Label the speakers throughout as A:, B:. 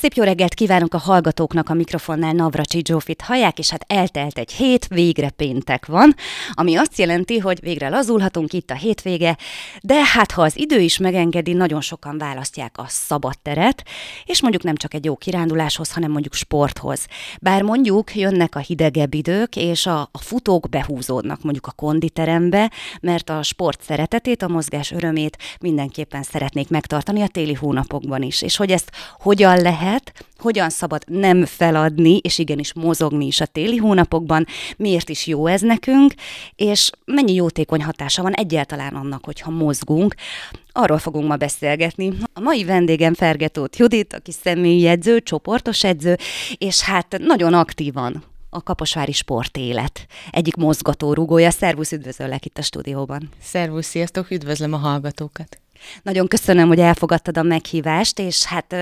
A: Szép jó reggelt kívánok a hallgatóknak a mikrofonnál Navracsi Zsófit hallják, és hát eltelt egy hét, végre péntek van, ami azt jelenti, hogy végre lazulhatunk itt a hétvége, de hát ha az idő is megengedi, nagyon sokan választják a szabad teret, és mondjuk nem csak egy jó kiránduláshoz, hanem mondjuk sporthoz. Bár mondjuk jönnek a hidegebb idők, és a, a futók behúzódnak mondjuk a konditerembe, mert a sport szeretetét, a mozgás örömét mindenképpen szeretnék megtartani a téli hónapokban is. És hogy ezt hogyan lehet, lehet, hogyan szabad nem feladni, és igenis mozogni is a téli hónapokban, miért is jó ez nekünk, és mennyi jótékony hatása van egyáltalán annak, hogyha mozgunk. Arról fogunk ma beszélgetni. A mai vendégem Fergetót Judit, aki személyi edző, csoportos edző, és hát nagyon aktívan a Kaposvári Sportélet egyik mozgatórugója. Szervusz, üdvözöllek itt a stúdióban.
B: Szervusz, sziasztok, üdvözlöm a hallgatókat.
A: Nagyon köszönöm, hogy elfogadtad a meghívást, és hát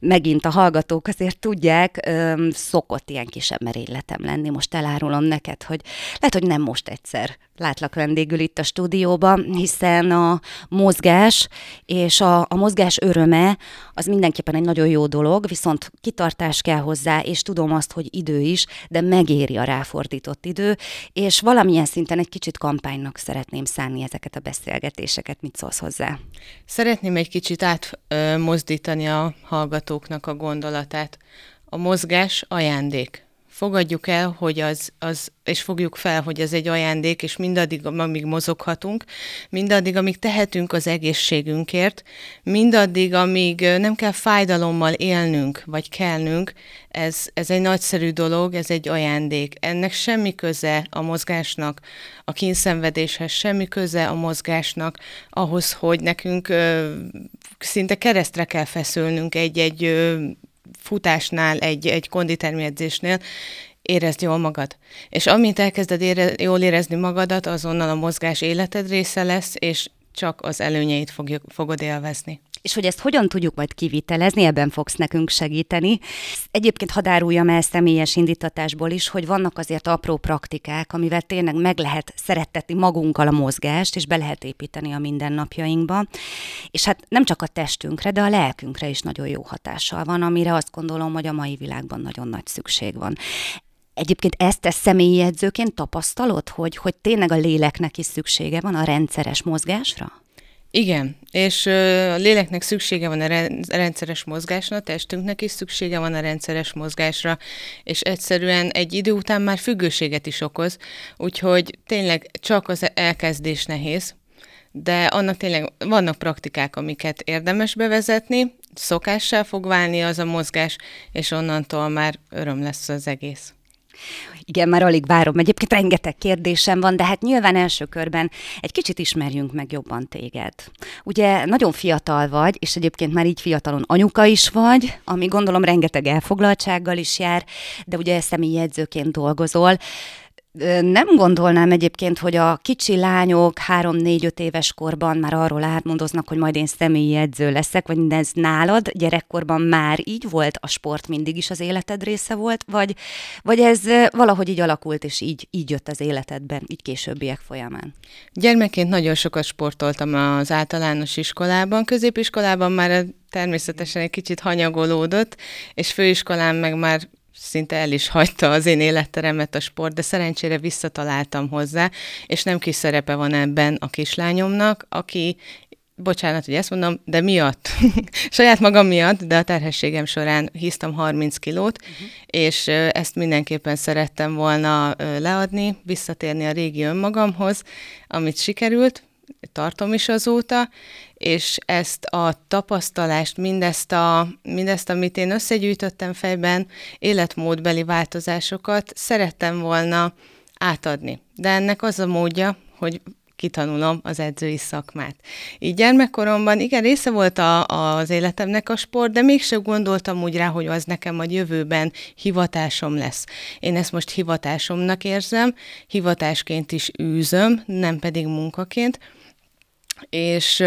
A: megint a hallgatók azért tudják, szokott ilyen kis merényletem lenni. Most elárulom neked, hogy lehet, hogy nem most egyszer látlak vendégül itt a stúdióban, hiszen a mozgás és a, a mozgás öröme az mindenképpen egy nagyon jó dolog, viszont kitartás kell hozzá, és tudom azt, hogy idő is, de megéri a ráfordított idő, és valamilyen szinten egy kicsit kampánynak szeretném szánni ezeket a beszélgetéseket. Mit szólsz hozzá?
B: Szeretném egy kicsit átmozdítani a hallgatóknak a gondolatát. A mozgás ajándék fogadjuk el, hogy az, az, és fogjuk fel, hogy ez egy ajándék, és mindaddig, amíg mozoghatunk, mindaddig, amíg tehetünk az egészségünkért, mindaddig, amíg nem kell fájdalommal élnünk, vagy kelnünk, ez, ez egy nagyszerű dolog, ez egy ajándék. Ennek semmi köze a mozgásnak, a kínszenvedéshez, semmi köze a mozgásnak ahhoz, hogy nekünk ö, szinte keresztre kell feszülnünk egy-egy futásnál, egy, egy konditermi edzésnél, érezd jól magad. És amint elkezded ére, jól érezni magadat, azonnal a mozgás életed része lesz, és csak az előnyeit fogjuk, fogod élvezni.
A: És hogy ezt hogyan tudjuk majd kivitelezni, ebben fogsz nekünk segíteni. Egyébként hadd áruljam el személyes indítatásból is, hogy vannak azért apró praktikák, amivel tényleg meg lehet szerettetni magunkkal a mozgást, és be lehet építeni a mindennapjainkba. És hát nem csak a testünkre, de a lelkünkre is nagyon jó hatással van, amire azt gondolom, hogy a mai világban nagyon nagy szükség van. Egyébként ezt te személyi edzőként tapasztalod, hogy, hogy tényleg a léleknek is szüksége van a rendszeres mozgásra?
B: Igen, és a léleknek szüksége van a rendszeres mozgásra, a testünknek is szüksége van a rendszeres mozgásra, és egyszerűen egy idő után már függőséget is okoz, úgyhogy tényleg csak az elkezdés nehéz, de annak tényleg vannak praktikák, amiket érdemes bevezetni, szokássá fog válni az a mozgás, és onnantól már öröm lesz az egész.
A: Igen, már alig várom. Egyébként rengeteg kérdésem van, de hát nyilván első körben egy kicsit ismerjünk meg jobban téged. Ugye nagyon fiatal vagy, és egyébként már így fiatalon anyuka is vagy, ami gondolom rengeteg elfoglaltsággal is jár, de ugye személyi edzőként dolgozol. Nem gondolnám egyébként, hogy a kicsi lányok három-négy-öt éves korban már arról átmondoznak, hogy majd én személyi edző leszek, vagy ez nálad gyerekkorban már így volt, a sport mindig is az életed része volt, vagy, vagy ez valahogy így alakult, és így, így jött az életedben, így későbbiek folyamán?
B: Gyermekként nagyon sokat sportoltam az általános iskolában, középiskolában már természetesen egy kicsit hanyagolódott, és főiskolán meg már szinte el is hagyta az én életteremet a sport, de szerencsére visszataláltam hozzá, és nem kis szerepe van ebben a kislányomnak, aki bocsánat, hogy ezt mondom, de miatt, saját magam miatt, de a terhességem során hisztam 30 kilót, uh-huh. és ezt mindenképpen szerettem volna leadni, visszatérni a régi önmagamhoz, amit sikerült, tartom is azóta, és ezt a tapasztalást, mindezt, a, mindezt, amit én összegyűjtöttem fejben, életmódbeli változásokat szerettem volna átadni. De ennek az a módja, hogy kitanulom az edzői szakmát. Így gyermekkoromban igen, része volt a, az életemnek a sport, de mégsem gondoltam úgy rá, hogy az nekem a jövőben hivatásom lesz. Én ezt most hivatásomnak érzem, hivatásként is űzöm, nem pedig munkaként, és,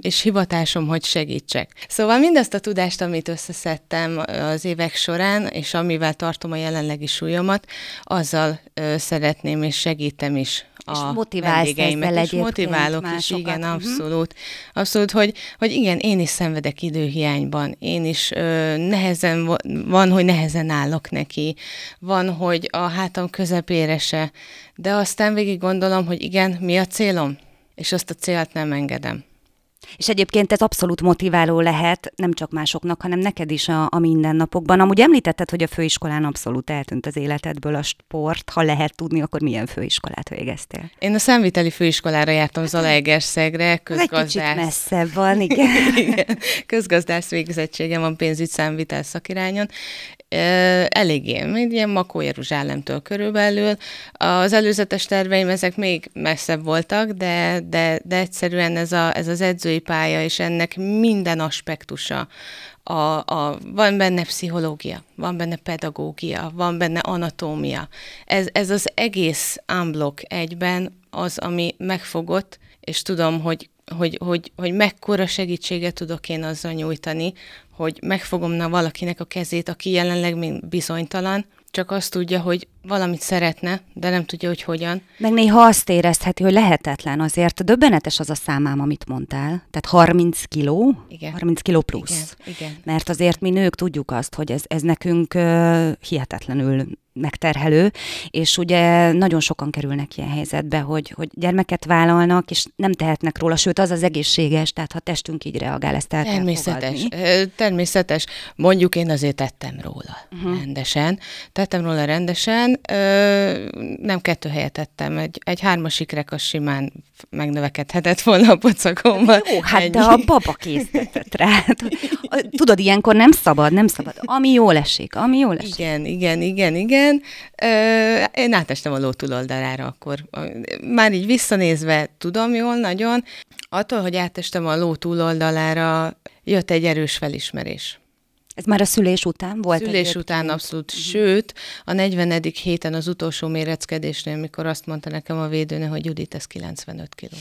B: és hivatásom, hogy segítsek. Szóval mindazt a tudást, amit összeszedtem az évek során, és amivel tartom a jelenlegi súlyomat, azzal szeretném és segítem is a vendégeimet, és motiválok is, igen, uh-huh. abszolút. Abszolút, hogy, hogy igen, én is szenvedek időhiányban, én is ö, nehezen, van, hogy nehezen állok neki, van, hogy a hátam közepére se, de aztán végig gondolom, hogy igen, mi a célom? És azt a célt nem engedem.
A: És egyébként ez abszolút motiváló lehet, nem csak másoknak, hanem neked is a, a mindennapokban. Amúgy említetted, hogy a főiskolán abszolút eltűnt az életedből a sport. Ha lehet tudni, akkor milyen főiskolát végeztél?
B: Én a szemviteli főiskolára jártam Zalaegerszegre,
A: közgazdász. Egy messzebb van, igen.
B: igen. Közgazdász végzettségem van pénzügy számvitel szakirányon, eléggé, ilyen Makó Jeruzsálemtől körülbelül. Az előzetes terveim ezek még messzebb voltak, de, de, de egyszerűen ez, a, ez az edzői pálya, és ennek minden aspektusa, a, a, van benne pszichológia, van benne pedagógia, van benne anatómia. Ez, ez az egész unblock egyben az, ami megfogott, és tudom, hogy hogy, hogy, hogy mekkora segítséget tudok én azzal nyújtani, hogy megfogom valakinek a kezét, aki jelenleg még bizonytalan, csak azt tudja, hogy valamit szeretne, de nem tudja, hogy hogyan.
A: Meg néha azt érezheti, hogy lehetetlen azért. Döbbenetes az a számám, amit mondtál. Tehát 30 kiló, igen. 30 kiló plusz.
B: Igen, igen.
A: Mert azért mi nők tudjuk azt, hogy ez, ez nekünk uh, hihetetlenül megterhelő, és ugye nagyon sokan kerülnek ilyen helyzetbe, hogy, hogy gyermeket vállalnak, és nem tehetnek róla, sőt az az egészséges, tehát ha testünk így reagál, ezt el
B: Természetes, kell természetes. Mondjuk én azért tettem róla uh-huh. rendesen. Tettem róla rendesen, ö, nem kettő helyet tettem, egy, egy hármas ikrek az simán megnövekedhetett volna a pocakomban.
A: Jó, hát Ennyi. de a baba készített rá. Tudod, ilyenkor nem szabad, nem szabad. Ami jól esik, ami jól esik.
B: Igen, igen, igen, igen igen. Én átestem a ló túloldalára akkor. Már így visszanézve tudom jól nagyon. Attól, hogy átestem a ló túloldalára, jött egy erős felismerés.
A: Ez már a szülés után volt?
B: Szülés egyet? után abszolút. Uh-huh. Sőt, a 40. héten az utolsó méreckedésnél, amikor azt mondta nekem a védőnő, hogy Judit, ez 95 kiló.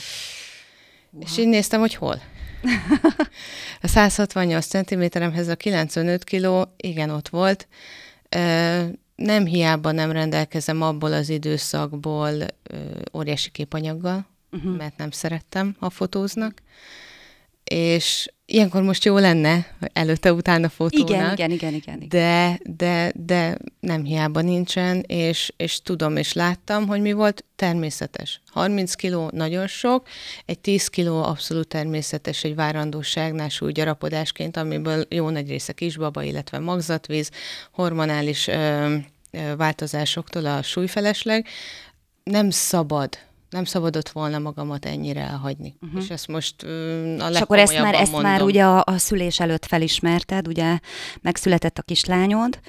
B: Wow. És így néztem, hogy hol. a 168 cm-emhez a 95 kiló, igen, ott volt nem hiába nem rendelkezem abból az időszakból ö, óriási képanyaggal, uh-huh. mert nem szerettem, ha fotóznak, és ilyenkor most jó lenne, előtte-utána fotónak.
A: Igen, igen, igen, igen, igen.
B: De, de, de nem hiába nincsen, és, és tudom, és láttam, hogy mi volt természetes. 30 kiló nagyon sok, egy 10 kiló abszolút természetes, egy várandóságnál súlygyarapodásként, amiből jó nagy része kisbaba, illetve magzatvíz, hormonális ö, ö, változásoktól a súlyfelesleg. Nem szabad nem szabadott volna magamat ennyire elhagyni. Uh-huh. És ezt most uh, a És akkor ezt
A: már,
B: ezt
A: mondom. már ugye a, a szülés előtt felismerted, ugye megszületett a kislányod,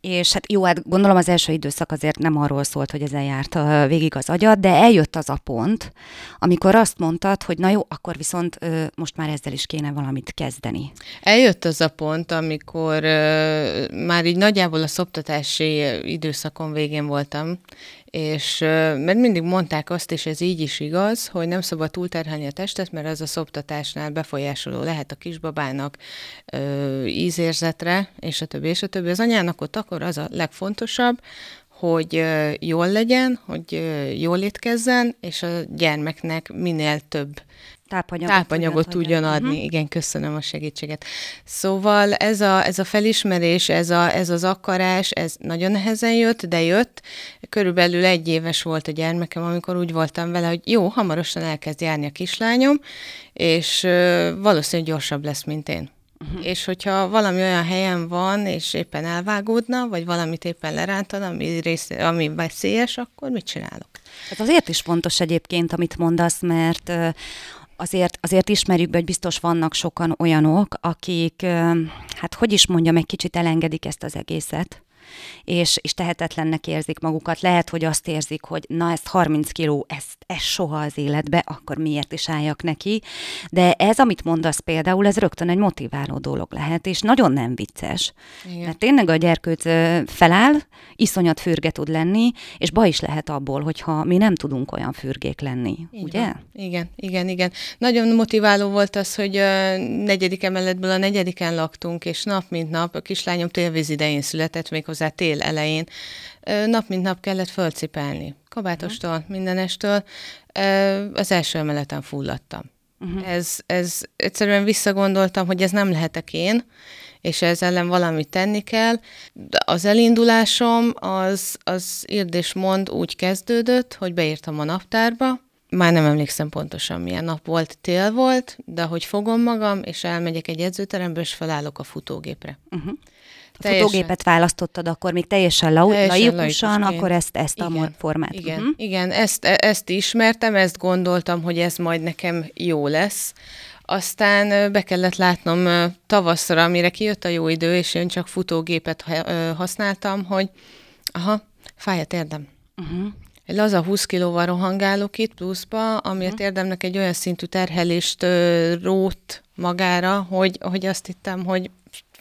A: és hát jó, hát gondolom az első időszak azért nem arról szólt, hogy ezen járt a, végig az agyad, de eljött az a pont, amikor azt mondtad, hogy na jó, akkor viszont ö, most már ezzel is kéne valamit kezdeni.
B: Eljött az a pont, amikor ö, már így nagyjából a szoptatási időszakon végén voltam, és mert mindig mondták azt, és ez így is igaz, hogy nem szabad túlterhelni a testet, mert az a szoptatásnál befolyásoló lehet a kisbabának ö, ízérzetre, és a többi, és a többi. Az anyának ott akkor az a legfontosabb, hogy jól legyen, hogy jól étkezzen, és a gyermeknek minél több
A: tápanyagot,
B: tápanyagot tudjon adni. Uh-huh. Igen, köszönöm a segítséget. Szóval ez a, ez a felismerés, ez, a, ez az akarás, ez nagyon nehezen jött, de jött. Körülbelül egy éves volt a gyermekem, amikor úgy voltam vele, hogy jó, hamarosan elkezd járni a kislányom, és valószínűleg gyorsabb lesz, mint én. Uh-huh. És hogyha valami olyan helyen van, és éppen elvágódna, vagy valamit éppen lerántana, ami, rész, ami veszélyes, akkor mit csinálok?
A: Hát azért is fontos egyébként, amit mondasz, mert azért, azért ismerjük be, hogy biztos vannak sokan olyanok, akik, hát hogy is mondjam, egy kicsit elengedik ezt az egészet, és, és tehetetlennek érzik magukat. Lehet, hogy azt érzik, hogy na, ez 30 kiló, ezt, ez soha az életbe, akkor miért is álljak neki. De ez, amit mondasz például, ez rögtön egy motiváló dolog lehet, és nagyon nem vicces. Igen. Mert tényleg a gyerkőc feláll, iszonyat fürge tud lenni, és baj is lehet abból, hogyha mi nem tudunk olyan fürgék lenni, Így ugye? Van.
B: Igen, igen, igen. Nagyon motiváló volt az, hogy a negyedik emeletből a negyediken laktunk, és nap mint nap, a kislányom télvíz idején született, még méghozzá tél elején, nap mint nap kellett fölcipelni. Kabátostól, uh-huh. mindenestől. Az első emeleten fulladtam. Uh-huh. Ez, ez egyszerűen visszagondoltam, hogy ez nem lehetek én, és ez ellen valamit tenni kell. De az elindulásom az, az írd és mond úgy kezdődött, hogy beírtam a naptárba, már nem emlékszem pontosan milyen nap volt, tél volt, de hogy fogom magam, és elmegyek egy edzőterembe, és felállok a futógépre.
A: Uh-huh. Teljesen. futógépet választottad, akkor még teljesen, lau- teljesen laikusan, akkor ezt, ezt igen, a formát.
B: Igen, uh-huh. igen ezt, ezt ismertem, ezt gondoltam, hogy ez majd nekem jó lesz. Aztán be kellett látnom tavaszra, amire kijött a jó idő, és én csak futógépet használtam, hogy aha, fáj a térdem. Uh-huh. Egy laza 20 kilóval rohangálok itt pluszba, ami a térdemnek egy olyan szintű terhelést rót magára, hogy, hogy azt hittem, hogy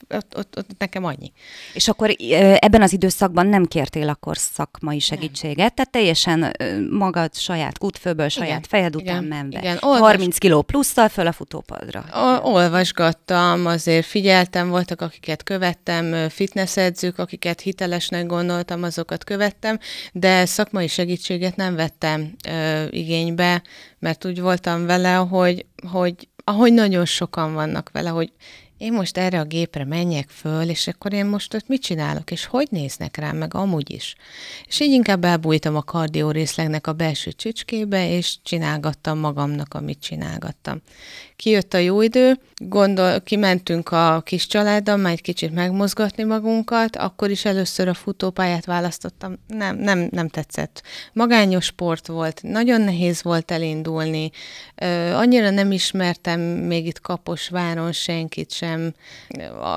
B: ott, ott, ott nekem annyi.
A: És akkor ebben az időszakban nem kértél akkor szakmai segítséget, nem. tehát teljesen magad saját útfőből, saját igen, fejed után igen, menve. Igen, olvas... 30 kiló plusszal föl a futópadra.
B: O- olvasgattam, azért figyeltem, voltak akiket követtem, fitnessedzők, akiket hitelesnek gondoltam, azokat követtem, de szakmai segítséget nem vettem ö, igénybe, mert úgy voltam vele, hogy, hogy ahogy nagyon sokan vannak vele, hogy én most erre a gépre menjek föl, és akkor én most ott mit csinálok, és hogy néznek rám, meg amúgy is. És így inkább elbújtam a kardió részlegnek a belső csücskébe, és csinálgattam magamnak, amit csinálgattam. Kijött a jó idő, gondol, kimentünk a kis családdal, már egy kicsit megmozgatni magunkat, akkor is először a futópályát választottam, nem, nem, nem tetszett. Magányos sport volt, nagyon nehéz volt elindulni, annyira nem ismertem még itt Kaposváron senkit sem, sem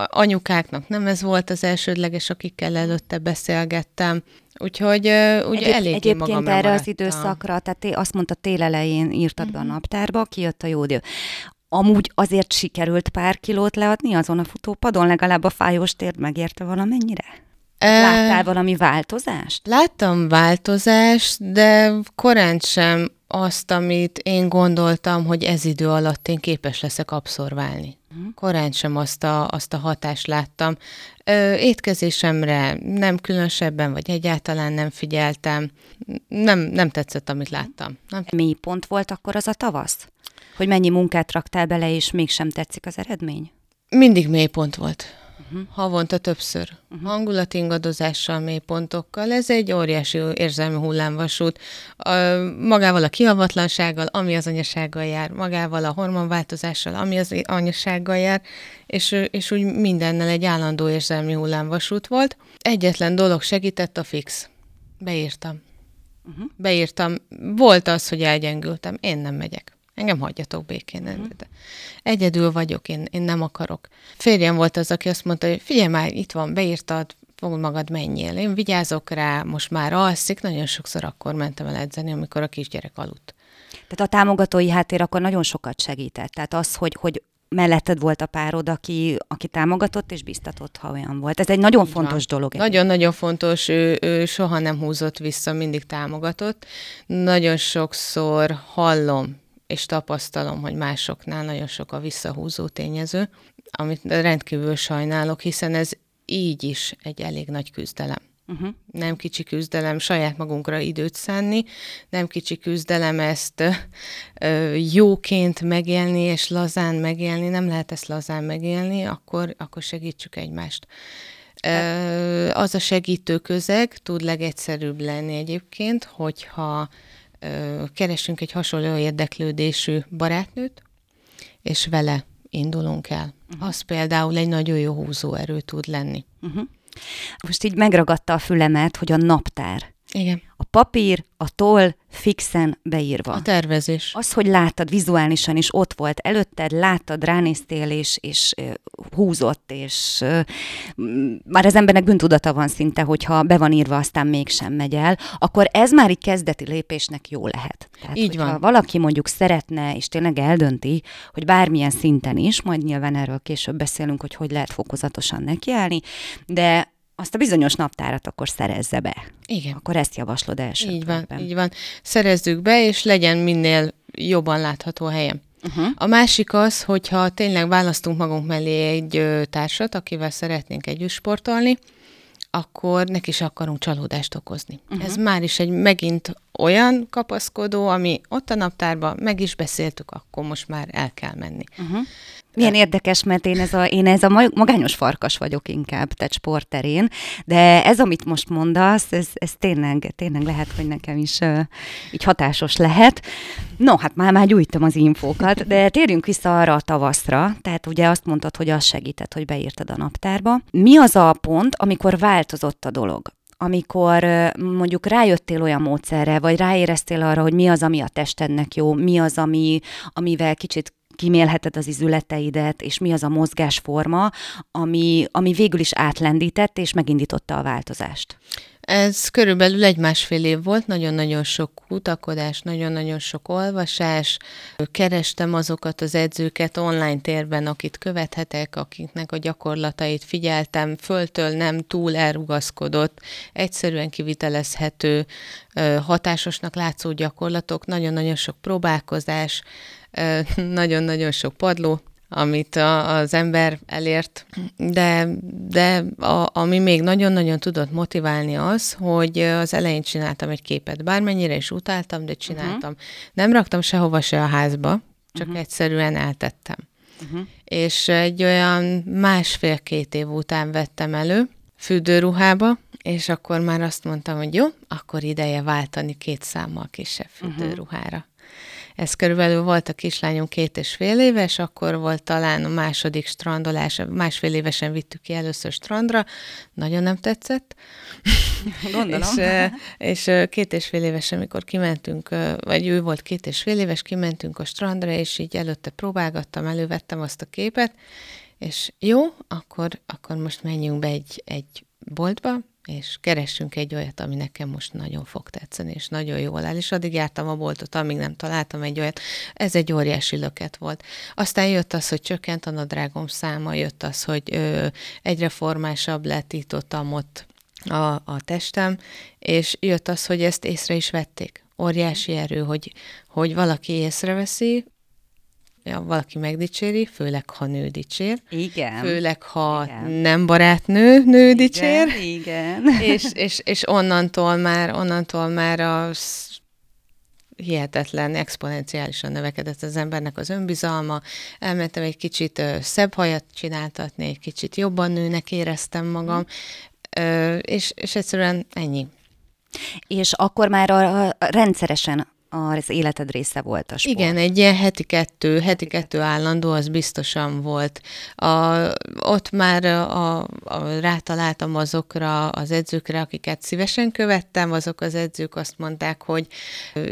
B: anyukáknak nem ez volt az elsődleges, akikkel előtte beszélgettem. Úgyhogy uh, ugye Egyéb, elég
A: Egyébként erre maradtam. az időszakra, tehát té, azt mondta tél elején írtad uh-huh. be a mhm. naptárba, kijött a jó idő. Amúgy azért sikerült pár kilót leadni azon a futópadon, legalább a fájós térd megérte valamennyire? Láttál valami változást?
B: Láttam változást, de korán sem azt, amit én gondoltam, hogy ez idő alatt én képes leszek abszorválni. Uh-huh. Korán sem azt a, azt a hatást láttam. Ö, étkezésemre nem különösebben, vagy egyáltalán nem figyeltem. Nem, nem tetszett, amit láttam. Nem.
A: Mi pont volt akkor az a tavasz? Hogy mennyi munkát raktál bele, és mégsem tetszik az eredmény?
B: Mindig mélypont volt uh-huh. havonta többször. Uh-huh. Hangulatingadozással, mélypontokkal. Ez egy óriási érzelmi hullámvasút. A, magával a kihavatlansággal, ami az anyasággal jár, magával a hormonváltozással, ami az anyasággal jár, és, és úgy mindennel egy állandó érzelmi hullámvasút volt. Egyetlen dolog segített a fix. Beírtam. Uh-huh. Beírtam. Volt az, hogy elgyengültem. Én nem megyek. Engem hagyjatok békén. Uh-huh. Egyedül vagyok, én, én nem akarok. Férjem volt az, aki azt mondta, hogy figyelj már, itt van, beírtad, fogd magad, menjél. Én vigyázok rá, most már alszik, nagyon sokszor akkor mentem el edzeni, amikor a kisgyerek aludt.
A: Tehát a támogatói háttér akkor nagyon sokat segített. Tehát az, hogy, hogy melletted volt a párod, aki, aki támogatott és biztatott, ha olyan volt. Ez egy nagyon Így fontos van. dolog.
B: Nagyon-nagyon fontos, ő, ő soha nem húzott vissza, mindig támogatott. Nagyon sokszor hallom és tapasztalom, hogy másoknál nagyon sok a visszahúzó tényező, amit rendkívül sajnálok, hiszen ez így is egy elég nagy küzdelem. Uh-huh. Nem kicsi küzdelem saját magunkra időt szánni, nem kicsi küzdelem ezt ö, jóként megélni és lazán megélni, nem lehet ezt lazán megélni, akkor, akkor segítsük egymást. Ö, az a segítő közeg tud legegyszerűbb lenni egyébként, hogyha keresünk egy hasonló érdeklődésű barátnőt, és vele indulunk el. Uh-huh. Az például egy nagyon jó húzóerő tud lenni. Uh-huh.
A: Most így megragadta a fülemet, hogy a naptár.
B: Igen.
A: Papír, a toll fixen beírva.
B: A tervezés.
A: Az, hogy láttad vizuálisan is ott volt előtted, láttad, ránéztél, és, és húzott, és már az embernek bűntudata van szinte, hogyha be van írva, aztán mégsem megy el, akkor ez már egy kezdeti lépésnek jó lehet. Tehát,
B: Így van.
A: valaki mondjuk szeretne, és tényleg eldönti, hogy bármilyen szinten is, majd nyilván erről később beszélünk, hogy hogy lehet fokozatosan nekiállni, de azt a bizonyos naptárat akkor szerezze be.
B: Igen.
A: Akkor ezt javaslod első.
B: Így van, így van. Szerezzük be, és legyen minél jobban látható helyen. Uh-huh. A másik az, hogyha tényleg választunk magunk mellé egy ö, társat, akivel szeretnénk együtt sportolni, akkor neki is akarunk csalódást okozni. Uh-huh. Ez már is egy megint olyan kapaszkodó, ami ott a naptárban meg is beszéltük, akkor most már el kell menni.
A: Uh-huh. Milyen érdekes, mert én ez, a, én ez a magányos farkas vagyok inkább, tehát sportterén, de ez, amit most mondasz, ez, ez tényleg, tényleg lehet, hogy nekem is uh, így hatásos lehet. No, hát már, már gyújtom az infókat, de térjünk vissza arra a tavaszra, tehát ugye azt mondtad, hogy az segített, hogy beírtad a naptárba. Mi az a pont, amikor változott a dolog? Amikor mondjuk rájöttél olyan módszerre, vagy ráéreztél arra, hogy mi az, ami a testednek jó, mi az, ami, amivel kicsit kimélheted az izületeidet, és mi az a mozgásforma, ami, ami végül is átlendített, és megindította a változást.
B: Ez körülbelül egy másfél év volt, nagyon-nagyon sok kutakodás, nagyon-nagyon sok olvasás. Kerestem azokat az edzőket online térben, akit követhetek, akiknek a gyakorlatait figyeltem, föltől nem túl elrugaszkodott, egyszerűen kivitelezhető, hatásosnak látszó gyakorlatok, nagyon-nagyon sok próbálkozás, nagyon-nagyon sok padló, amit a, az ember elért, de, de a, ami még nagyon-nagyon tudott motiválni az, hogy az elején csináltam egy képet, bármennyire is utáltam, de csináltam. Uh-huh. Nem raktam sehova se a házba, csak uh-huh. egyszerűen eltettem. Uh-huh. És egy olyan másfél-két év után vettem elő fürdőruhába, és akkor már azt mondtam, hogy jó, akkor ideje váltani két számmal kisebb fürdőruhára. Ez körülbelül volt a kislányom két és fél éves, akkor volt talán a második strandolás, másfél évesen vittük ki először strandra, nagyon nem tetszett.
A: Gondolom.
B: és, és két és fél évesen, amikor kimentünk, vagy ő volt két és fél éves, kimentünk a strandra, és így előtte próbálgattam, elővettem azt a képet, és jó, akkor, akkor most menjünk be egy, egy boltba, és keressünk egy olyat, ami nekem most nagyon fog tetszeni, és nagyon jól áll. És addig jártam a boltot, amíg nem találtam egy olyat. Ez egy óriási löket volt. Aztán jött az, hogy csökkent a nadrágom száma, jött az, hogy ö, egyre formásabb lett itt ott, ott a, a testem, és jött az, hogy ezt észre is vették. Óriási erő, hogy, hogy valaki észreveszi, ja, valaki megdicséri, főleg ha nő dicsér.
A: Igen.
B: Főleg ha igen. nem barátnő nő igen, dicsér.
A: Igen.
B: És, és, és onnantól már, onnantól már az hihetetlen, exponenciálisan növekedett az embernek az önbizalma. Elmentem egy kicsit szebb hajat csináltatni, egy kicsit jobban nőnek éreztem magam, és, és egyszerűen ennyi.
A: És akkor már a, a rendszeresen az életed része volt a sport.
B: Igen, egy ilyen heti kettő, heti kettő állandó, az biztosan volt. A, ott már a, a, rátaláltam azokra az edzőkre, akiket szívesen követtem, azok az edzők azt mondták, hogy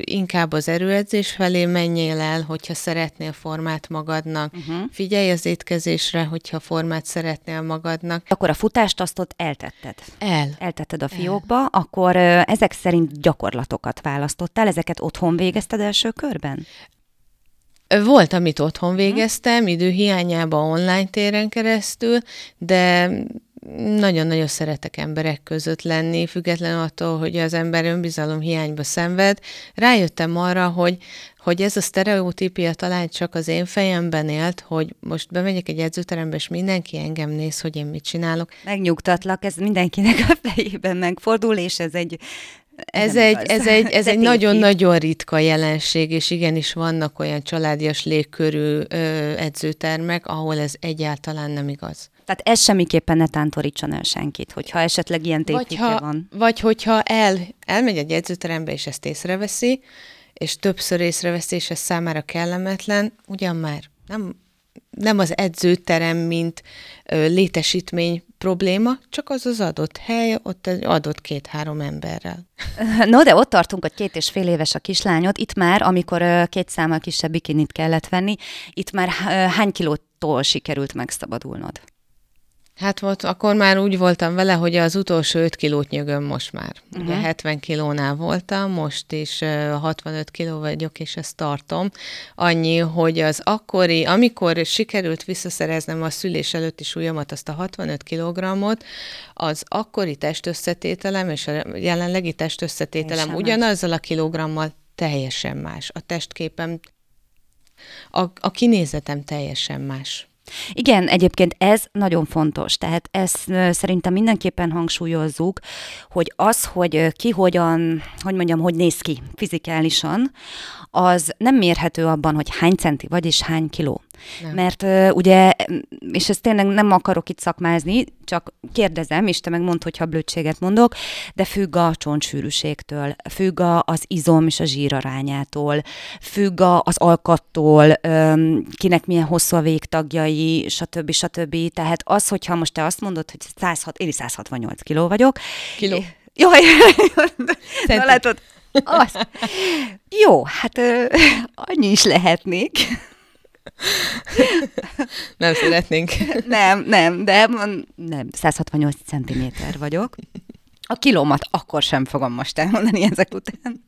B: inkább az erőedzés felé menjél el, hogyha szeretnél formát magadnak, uh-huh. figyelj az étkezésre, hogyha formát szeretnél magadnak.
A: Akkor a futást azt ott eltetted.
B: El.
A: Eltetted a fiókba, el. akkor ezek szerint gyakorlatokat választottál, ezeket otthon otthon végezted első körben?
B: Volt, amit otthon végeztem, időhiányában online téren keresztül, de nagyon-nagyon szeretek emberek között lenni, független attól, hogy az ember önbizalom hiányba szenved. Rájöttem arra, hogy, hogy ez a sztereotípia talán csak az én fejemben élt, hogy most bemegyek egy edzőterembe, és mindenki engem néz, hogy én mit csinálok.
A: Megnyugtatlak, ez mindenkinek a fejében megfordul, és ez egy
B: ez egy, ez egy, ez egy nagyon-nagyon ritka jelenség, és igenis vannak olyan családias légkörű ö, edzőtermek, ahol ez egyáltalán nem igaz.
A: Tehát ez semmiképpen ne tántorítson el senkit, hogyha esetleg ilyen tévhitje van.
B: Vagy hogyha el, elmegy egy edzőterembe, és ezt észreveszi, és többször észreveszi, és ez számára kellemetlen, ugyan már nem nem az edzőterem, mint létesítmény probléma, csak az az adott hely, ott egy adott két-három emberrel.
A: No, de ott tartunk, hogy két és fél éves a kislányod. Itt már, amikor két számmal kisebb bikinit kellett venni, itt már hány kilótól sikerült megszabadulnod?
B: Hát volt, akkor már úgy voltam vele, hogy az utolsó 5 kilót nyögöm most már. Uh-huh. Ugye 70 kilónál voltam, most is 65 kiló vagyok, és ezt tartom. Annyi, hogy az akkori, amikor sikerült visszaszereznem a szülés előtti súlyomat, azt a 65 kilogramot, az akkori testösszetételem és a jelenlegi testösszetételem ugyanazzal a kilogrammal teljesen más. A testképem, a, a kinézetem teljesen más.
A: Igen, egyébként ez nagyon fontos, tehát ezt szerintem mindenképpen hangsúlyozzuk, hogy az, hogy ki hogyan, hogy mondjam, hogy néz ki fizikálisan, az nem mérhető abban, hogy hány centi vagy és hány kiló. Nem. Mert uh, ugye, és ezt tényleg nem akarok itt szakmázni, csak kérdezem, és te meg mondd, hogyha blödséget mondok, de függ a csontsűrűségtől, függ a, az izom és a zsírarányától, függ a, az alkattól, um, kinek milyen hosszú a végtagjai, stb. stb. Tehát az, hogyha most te azt mondod, hogy 106, én 168 kiló vagyok.
B: Kiló.
A: Jaj, na látod, az. Jó, hát ö, annyi is lehetnék.
B: Nem szeretnénk.
A: Nem, nem, de nem, 168 cm vagyok. A kilómat akkor sem fogom most elmondani ezek után.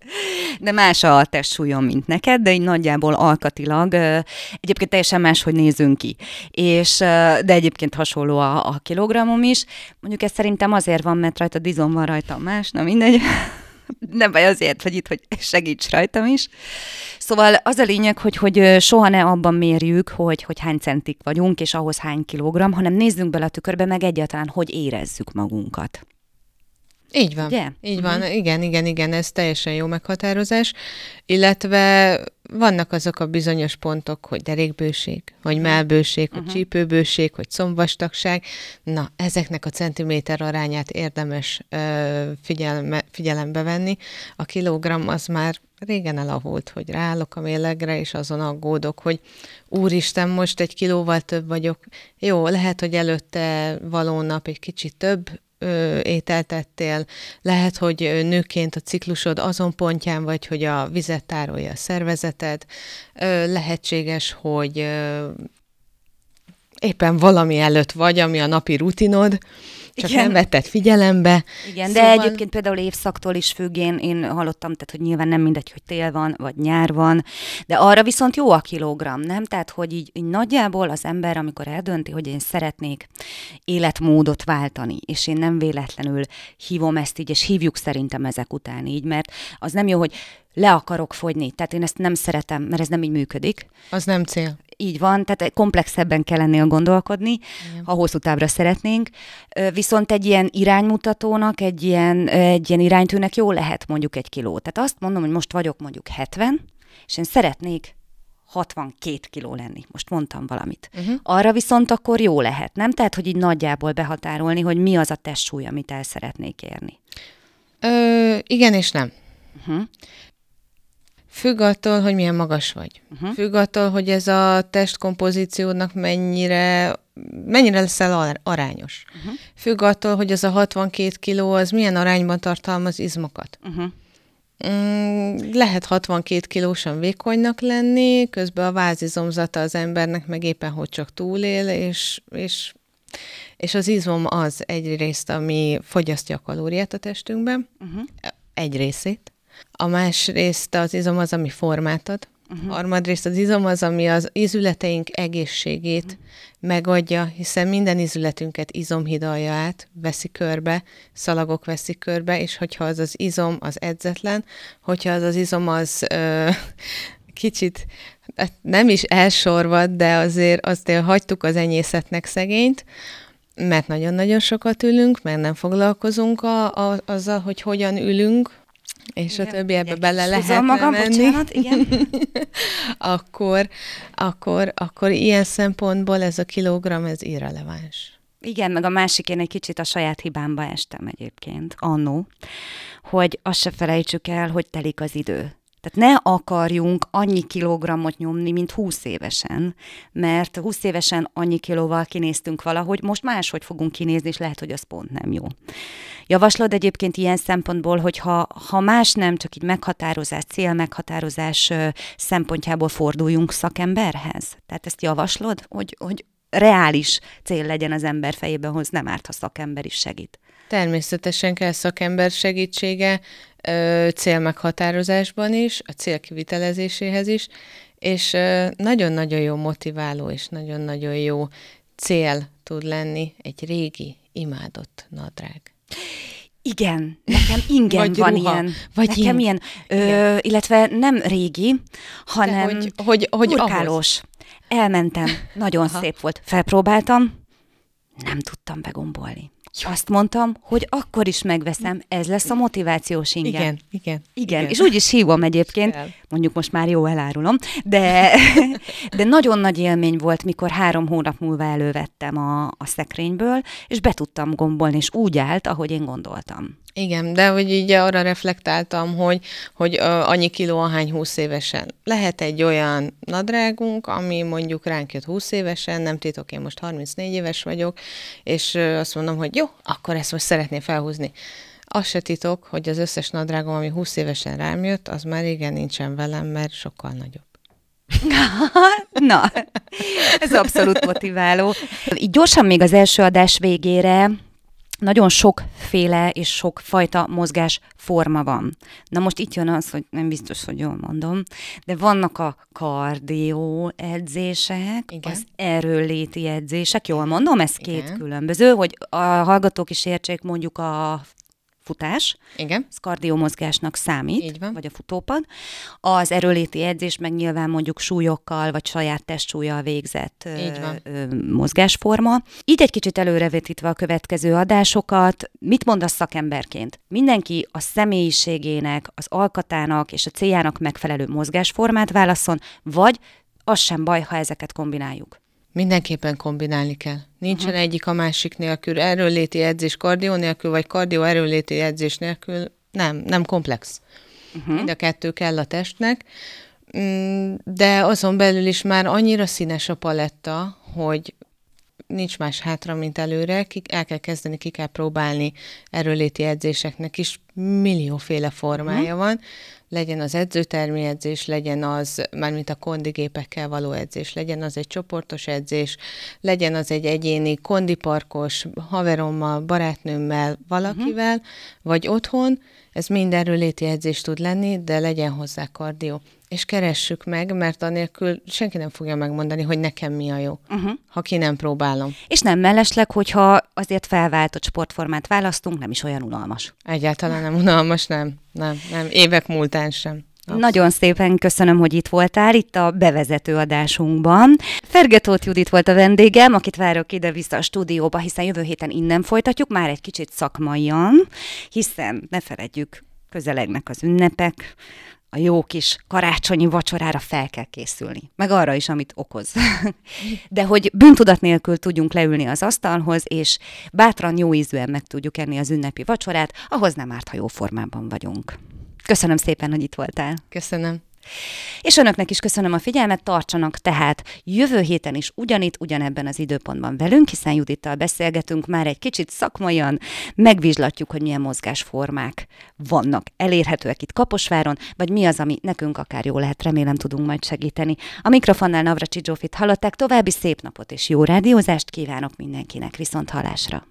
A: De más a testsúlyom, mint neked, de így nagyjából alkatilag egyébként teljesen más, hogy nézünk ki. És, de egyébként hasonló a, a kilogramom is. Mondjuk ez szerintem azért van, mert rajta dizom van rajta más, na mindegy nem baj azért, hogy itt, hogy segíts rajtam is. Szóval az a lényeg, hogy, hogy soha ne abban mérjük, hogy, hogy hány centik vagyunk, és ahhoz hány kilogramm, hanem nézzünk bele a tükörbe, meg egyáltalán, hogy érezzük magunkat.
B: Így van. Ugye? Így van. Uh-huh. Igen, igen, igen, ez teljesen jó meghatározás. Illetve vannak azok a bizonyos pontok, hogy derékbőség, hogy uh-huh. melbőség, hogy uh-huh. csípőbőség, hogy szomvastagság. Na, ezeknek a centiméter arányát érdemes ö, figyelme, figyelembe venni. A kilogramm az már régen elavult, hogy ráállok a mélegre, és azon aggódok, hogy úristen, most egy kilóval több vagyok. Jó, lehet, hogy előtte való nap egy kicsit több ö, ételt lehet, hogy nőként a ciklusod azon pontján vagy, hogy a vizet tárolja a szervezeted, ö, lehetséges, hogy ö, éppen valami előtt vagy, ami a napi rutinod, csak Igen. nem vetted figyelembe.
A: Igen, szóval... de egyébként például évszaktól is függ, én, én hallottam, tehát hogy nyilván nem mindegy, hogy tél van, vagy nyár van, de arra viszont jó a kilogram, nem? Tehát, hogy így, így nagyjából az ember, amikor eldönti, hogy én szeretnék életmódot váltani, és én nem véletlenül hívom ezt így, és hívjuk szerintem ezek után így, mert az nem jó, hogy le akarok fogyni. Tehát én ezt nem szeretem, mert ez nem így működik.
B: Az nem cél.
A: Így van, tehát komplexebben kell ennél gondolkodni, Igen. ha hosszú távra szeretnénk. Viszont egy ilyen iránymutatónak, egy ilyen, egy ilyen iránytűnek jó lehet mondjuk egy kiló. Tehát azt mondom, hogy most vagyok mondjuk 70, és én szeretnék 62 kiló lenni. Most mondtam valamit. Uh-huh. Arra viszont akkor jó lehet, nem? Tehát, hogy így nagyjából behatárolni, hogy mi az a testsúly, amit el szeretnék érni.
B: Ö, igen és nem. Uh-huh. Függ attól, hogy milyen magas vagy. Uh-huh. Függ attól, hogy ez a testkompozíciódnak mennyire, mennyire leszel arányos. Uh-huh. Függ attól, hogy ez a 62 kiló az milyen arányban tartalmaz izmokat. Uh-huh. Mm, lehet 62 kilósan vékonynak lenni, közben a vázizomzata az embernek meg éppen hogy csak túlél, és, és, és az izom az egyrészt, ami fogyasztja a kalóriát a testünkben, uh-huh. egy részét, a másrészt az izom az, ami formát ad, uh-huh. harmadrészt az izom az, ami az ízületeink egészségét uh-huh. megadja, hiszen minden ízületünket izom hidalja át, veszi körbe, szalagok veszik körbe, és hogyha az az izom az edzetlen, hogyha az az izom az ö, kicsit hát nem is elsorvad, de azért azért hagytuk az enyészetnek szegényt, mert nagyon-nagyon sokat ülünk, mert nem foglalkozunk a, a, azzal, hogy hogyan ülünk, és igen, a többi ebbe bele lehet magam, menni, bocsánat, igen. akkor, akkor, akkor ilyen szempontból ez a kilogram, ez irreleváns.
A: Igen, meg a másik, én egy kicsit a saját hibámba estem egyébként, annó, hogy azt se felejtsük el, hogy telik az idő. Tehát ne akarjunk annyi kilogrammot nyomni, mint 20 évesen, mert 20 évesen annyi kilóval kinéztünk valahogy, most máshogy fogunk kinézni, és lehet, hogy az pont nem jó. Javaslod egyébként ilyen szempontból, hogy ha, ha más nem, csak így meghatározás, célmeghatározás szempontjából forduljunk szakemberhez? Tehát ezt javaslod, hogy, hogy reális cél legyen az ember fejében, hoz nem árt, ha szakember is segít.
B: Természetesen kell szakember segítsége célmeghatározásban is, a cél kivitelezéséhez is, és nagyon-nagyon jó motiváló és nagyon-nagyon jó cél tud lenni egy régi, imádott nadrág.
A: Igen, nekem ingyen vagy van ruha, ilyen. Vagy nekem ilyen, ö, illetve nem régi, hanem hogy, hogy, hogy urkálós. elmentem, nagyon Aha. szép volt. Felpróbáltam, nem tudtam begombolni. Azt mondtam, hogy akkor is megveszem, ez lesz a motivációs ingem.
B: Igen, igen.
A: Igen, igen. és úgy is hívom egyébként, mondjuk most már jó elárulom, de, de nagyon nagy élmény volt, mikor három hónap múlva elővettem a, a szekrényből, és be tudtam gombolni, és úgy állt, ahogy én gondoltam.
B: Igen, de hogy így arra reflektáltam, hogy, hogy annyi kiló ahány 20 évesen. Lehet egy olyan nadrágunk, ami mondjuk ránk jött 20 évesen, nem titok, én most 34 éves vagyok, és azt mondom, hogy jó, akkor ezt most szeretném felhúzni. Az se titok, hogy az összes nadrágom, ami 20 évesen rám jött, az már igen nincsen velem, mert sokkal nagyobb.
A: Na, ez abszolút motiváló. Így gyorsan még az első adás végére nagyon sokféle és sokfajta mozgás forma van. Na most itt jön az, hogy nem biztos, hogy jól mondom, de vannak a kardió edzések, Igen. az erőléti edzések, jól mondom, ez két Igen. különböző, hogy a hallgatók is értsék mondjuk a futás.
B: Igen.
A: Ez kardiomozgásnak számít, Így van. vagy a futópad. Az erőléti edzés meg nyilván mondjuk súlyokkal, vagy saját testsúlyjal végzett Így van. Ö, mozgásforma. Így egy kicsit előrevetítve a következő adásokat, mit mondasz szakemberként? Mindenki a személyiségének, az alkatának és a céljának megfelelő mozgásformát válaszol, vagy az sem baj, ha ezeket kombináljuk.
B: Mindenképpen kombinálni kell. Nincsen uh-huh. egyik a másik nélkül. Erőléti edzés kardió nélkül, vagy kardió erőléti edzés nélkül. Nem, nem komplex. Uh-huh. Mind a kettő kell a testnek. Mm, de azon belül is már annyira színes a paletta, hogy nincs más hátra, mint előre, ki, el kell kezdeni, ki kell próbálni erőléti edzéseknek is, millióféle formája uh-huh. van, legyen az edzőtermi edzés, legyen az, mármint a kondigépekkel való edzés, legyen az egy csoportos edzés, legyen az egy egyéni kondiparkos, haverommal, barátnőmmel, valakivel, uh-huh. vagy otthon, ez mindenről léti edzés tud lenni, de legyen hozzá kardió. És keressük meg, mert anélkül senki nem fogja megmondani, hogy nekem mi a jó, uh-huh. ha ki nem próbálom.
A: És nem mellesleg, hogyha azért felváltott sportformát választunk, nem is olyan unalmas.
B: Egyáltalán nem unalmas, nem. Nem, nem. Évek múltán sem.
A: Abszolút. Nagyon szépen köszönöm, hogy itt voltál, itt a bevezető adásunkban. Fergetót Judit volt a vendégem, akit várok ide-vissza a stúdióba, hiszen jövő héten innen folytatjuk, már egy kicsit szakmaian, hiszen ne feledjük, közelegnek az ünnepek, a jó kis karácsonyi vacsorára fel kell készülni. Meg arra is, amit okoz. De hogy bűntudat nélkül tudjunk leülni az asztalhoz, és bátran jó ízűen meg tudjuk enni az ünnepi vacsorát, ahhoz nem árt, ha jó formában vagyunk. Köszönöm szépen, hogy itt voltál.
B: Köszönöm.
A: És önöknek is köszönöm a figyelmet, tartsanak tehát jövő héten is ugyanitt, ugyanebben az időpontban velünk, hiszen Judittal beszélgetünk, már egy kicsit szakmaian megvizslatjuk, hogy milyen mozgásformák vannak elérhetőek itt Kaposváron, vagy mi az, ami nekünk akár jó lehet, remélem tudunk majd segíteni. A mikrofonnál Navracsi Zsófit hallották, további szép napot és jó rádiózást kívánok mindenkinek, viszont halásra!